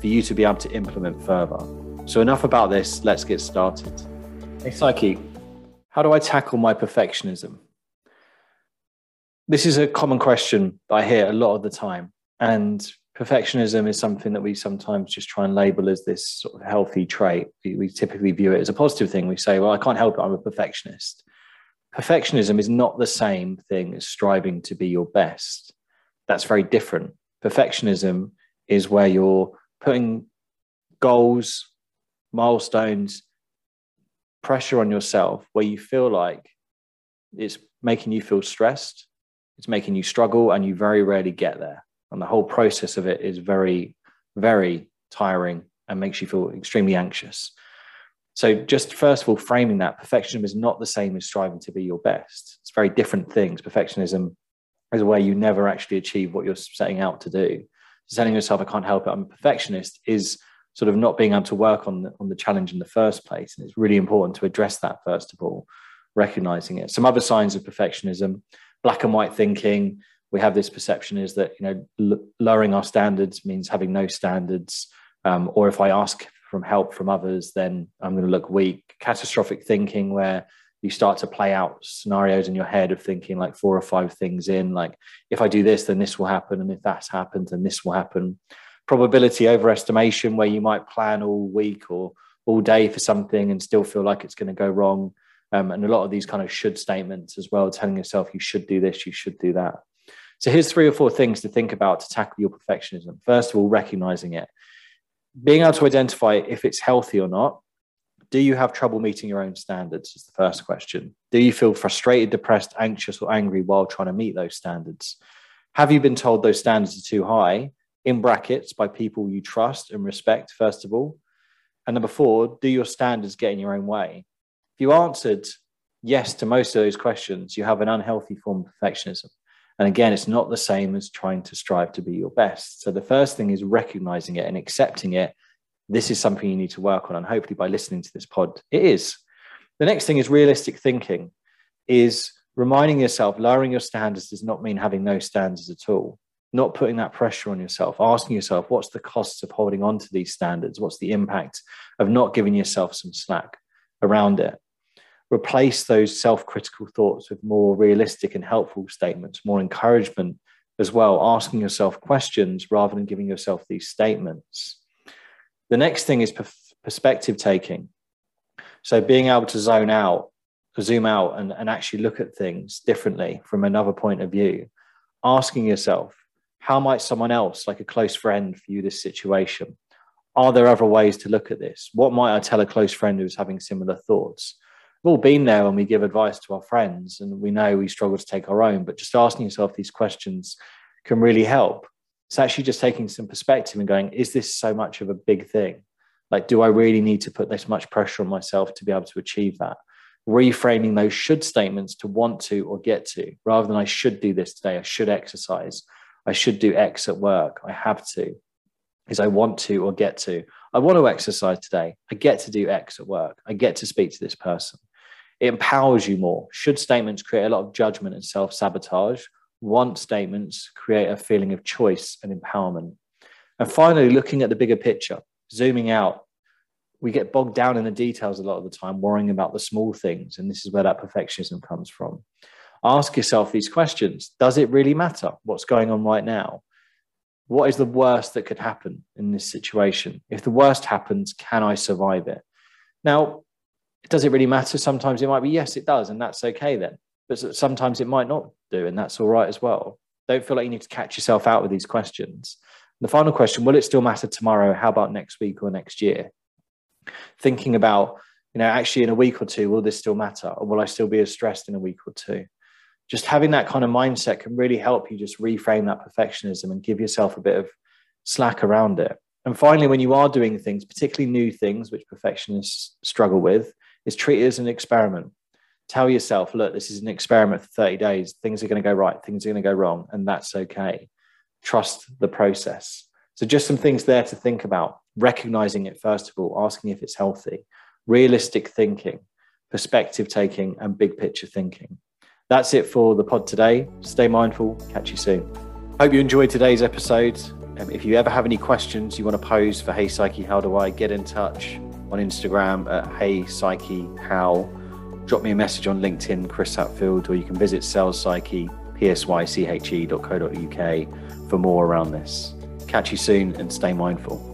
for you to be able to implement further. So, enough about this, let's get started. Hey, Psyche, how do I tackle my perfectionism? This is a common question that I hear a lot of the time. And perfectionism is something that we sometimes just try and label as this sort of healthy trait. We, we typically view it as a positive thing. We say, well, I can't help it, I'm a perfectionist. Perfectionism is not the same thing as striving to be your best. That's very different. Perfectionism is where you're putting goals, milestones, pressure on yourself where you feel like it's making you feel stressed, it's making you struggle, and you very rarely get there. And the whole process of it is very, very tiring and makes you feel extremely anxious. So, just first of all, framing that perfectionism is not the same as striving to be your best. It's very different things. Perfectionism is where you never actually achieve what you're setting out to do telling yourself I can't help it, I'm a perfectionist is sort of not being able to work on the, on the challenge in the first place. And it's really important to address that first of all, recognizing it. Some other signs of perfectionism, black and white thinking. We have this perception is that you know lowering our standards means having no standards, um, or if I ask from help from others, then I'm going to look weak. Catastrophic thinking, where you start to play out scenarios in your head of thinking like four or five things in like if i do this then this will happen and if that's happened then this will happen. Probability overestimation where you might plan all week or all day for something and still feel like it's going to go wrong. Um, and a lot of these kind of should statements as well telling yourself you should do this you should do that. So here's three or four things to think about to tackle your perfectionism. First of all recognizing it. Being able to identify if it's healthy or not do you have trouble meeting your own standards? Is the first question. Do you feel frustrated, depressed, anxious, or angry while trying to meet those standards? Have you been told those standards are too high, in brackets, by people you trust and respect, first of all? And number four, do your standards get in your own way? If you answered yes to most of those questions, you have an unhealthy form of perfectionism. And again, it's not the same as trying to strive to be your best. So the first thing is recognizing it and accepting it this is something you need to work on. And hopefully, by listening to this pod, it is. The next thing is realistic thinking, is reminding yourself lowering your standards does not mean having no standards at all. Not putting that pressure on yourself, asking yourself, what's the costs of holding on to these standards? What's the impact of not giving yourself some slack around it? Replace those self critical thoughts with more realistic and helpful statements, more encouragement as well, asking yourself questions rather than giving yourself these statements. The next thing is perspective taking. So being able to zone out, zoom out, and, and actually look at things differently from another point of view. Asking yourself, how might someone else, like a close friend, view this situation? Are there other ways to look at this? What might I tell a close friend who's having similar thoughts? We've all been there when we give advice to our friends and we know we struggle to take our own, but just asking yourself these questions can really help it's actually just taking some perspective and going, is this so much of a big thing? Like, do I really need to put this much pressure on myself to be able to achieve that? Reframing those should statements to want to or get to, rather than I should do this today, I should exercise, I should do X at work, I have to, is I want to or get to. I want to exercise today, I get to do X at work, I get to speak to this person. It empowers you more. Should statements create a lot of judgment and self sabotage? Want statements create a feeling of choice and empowerment. And finally, looking at the bigger picture, zooming out, we get bogged down in the details a lot of the time, worrying about the small things. And this is where that perfectionism comes from. Ask yourself these questions Does it really matter what's going on right now? What is the worst that could happen in this situation? If the worst happens, can I survive it? Now, does it really matter? Sometimes it might be yes, it does, and that's okay then but sometimes it might not do, and that's all right as well. Don't feel like you need to catch yourself out with these questions. And the final question will it still matter tomorrow? How about next week or next year? Thinking about, you know, actually in a week or two, will this still matter? Or will I still be as stressed in a week or two? Just having that kind of mindset can really help you just reframe that perfectionism and give yourself a bit of slack around it. And finally, when you are doing things, particularly new things, which perfectionists struggle with, is treat it as an experiment. Tell yourself, look, this is an experiment for 30 days. Things are going to go right, things are going to go wrong, and that's okay. Trust the process. So, just some things there to think about recognizing it, first of all, asking if it's healthy, realistic thinking, perspective taking, and big picture thinking. That's it for the pod today. Stay mindful. Catch you soon. Hope you enjoyed today's episode. Um, if you ever have any questions you want to pose for Hey Psyche, how do I get in touch on Instagram at Hey Psyche How? Drop me a message on LinkedIn, Chris Hatfield, or you can visit Sales Psyche, psyche.co.uk for more around this. Catch you soon and stay mindful.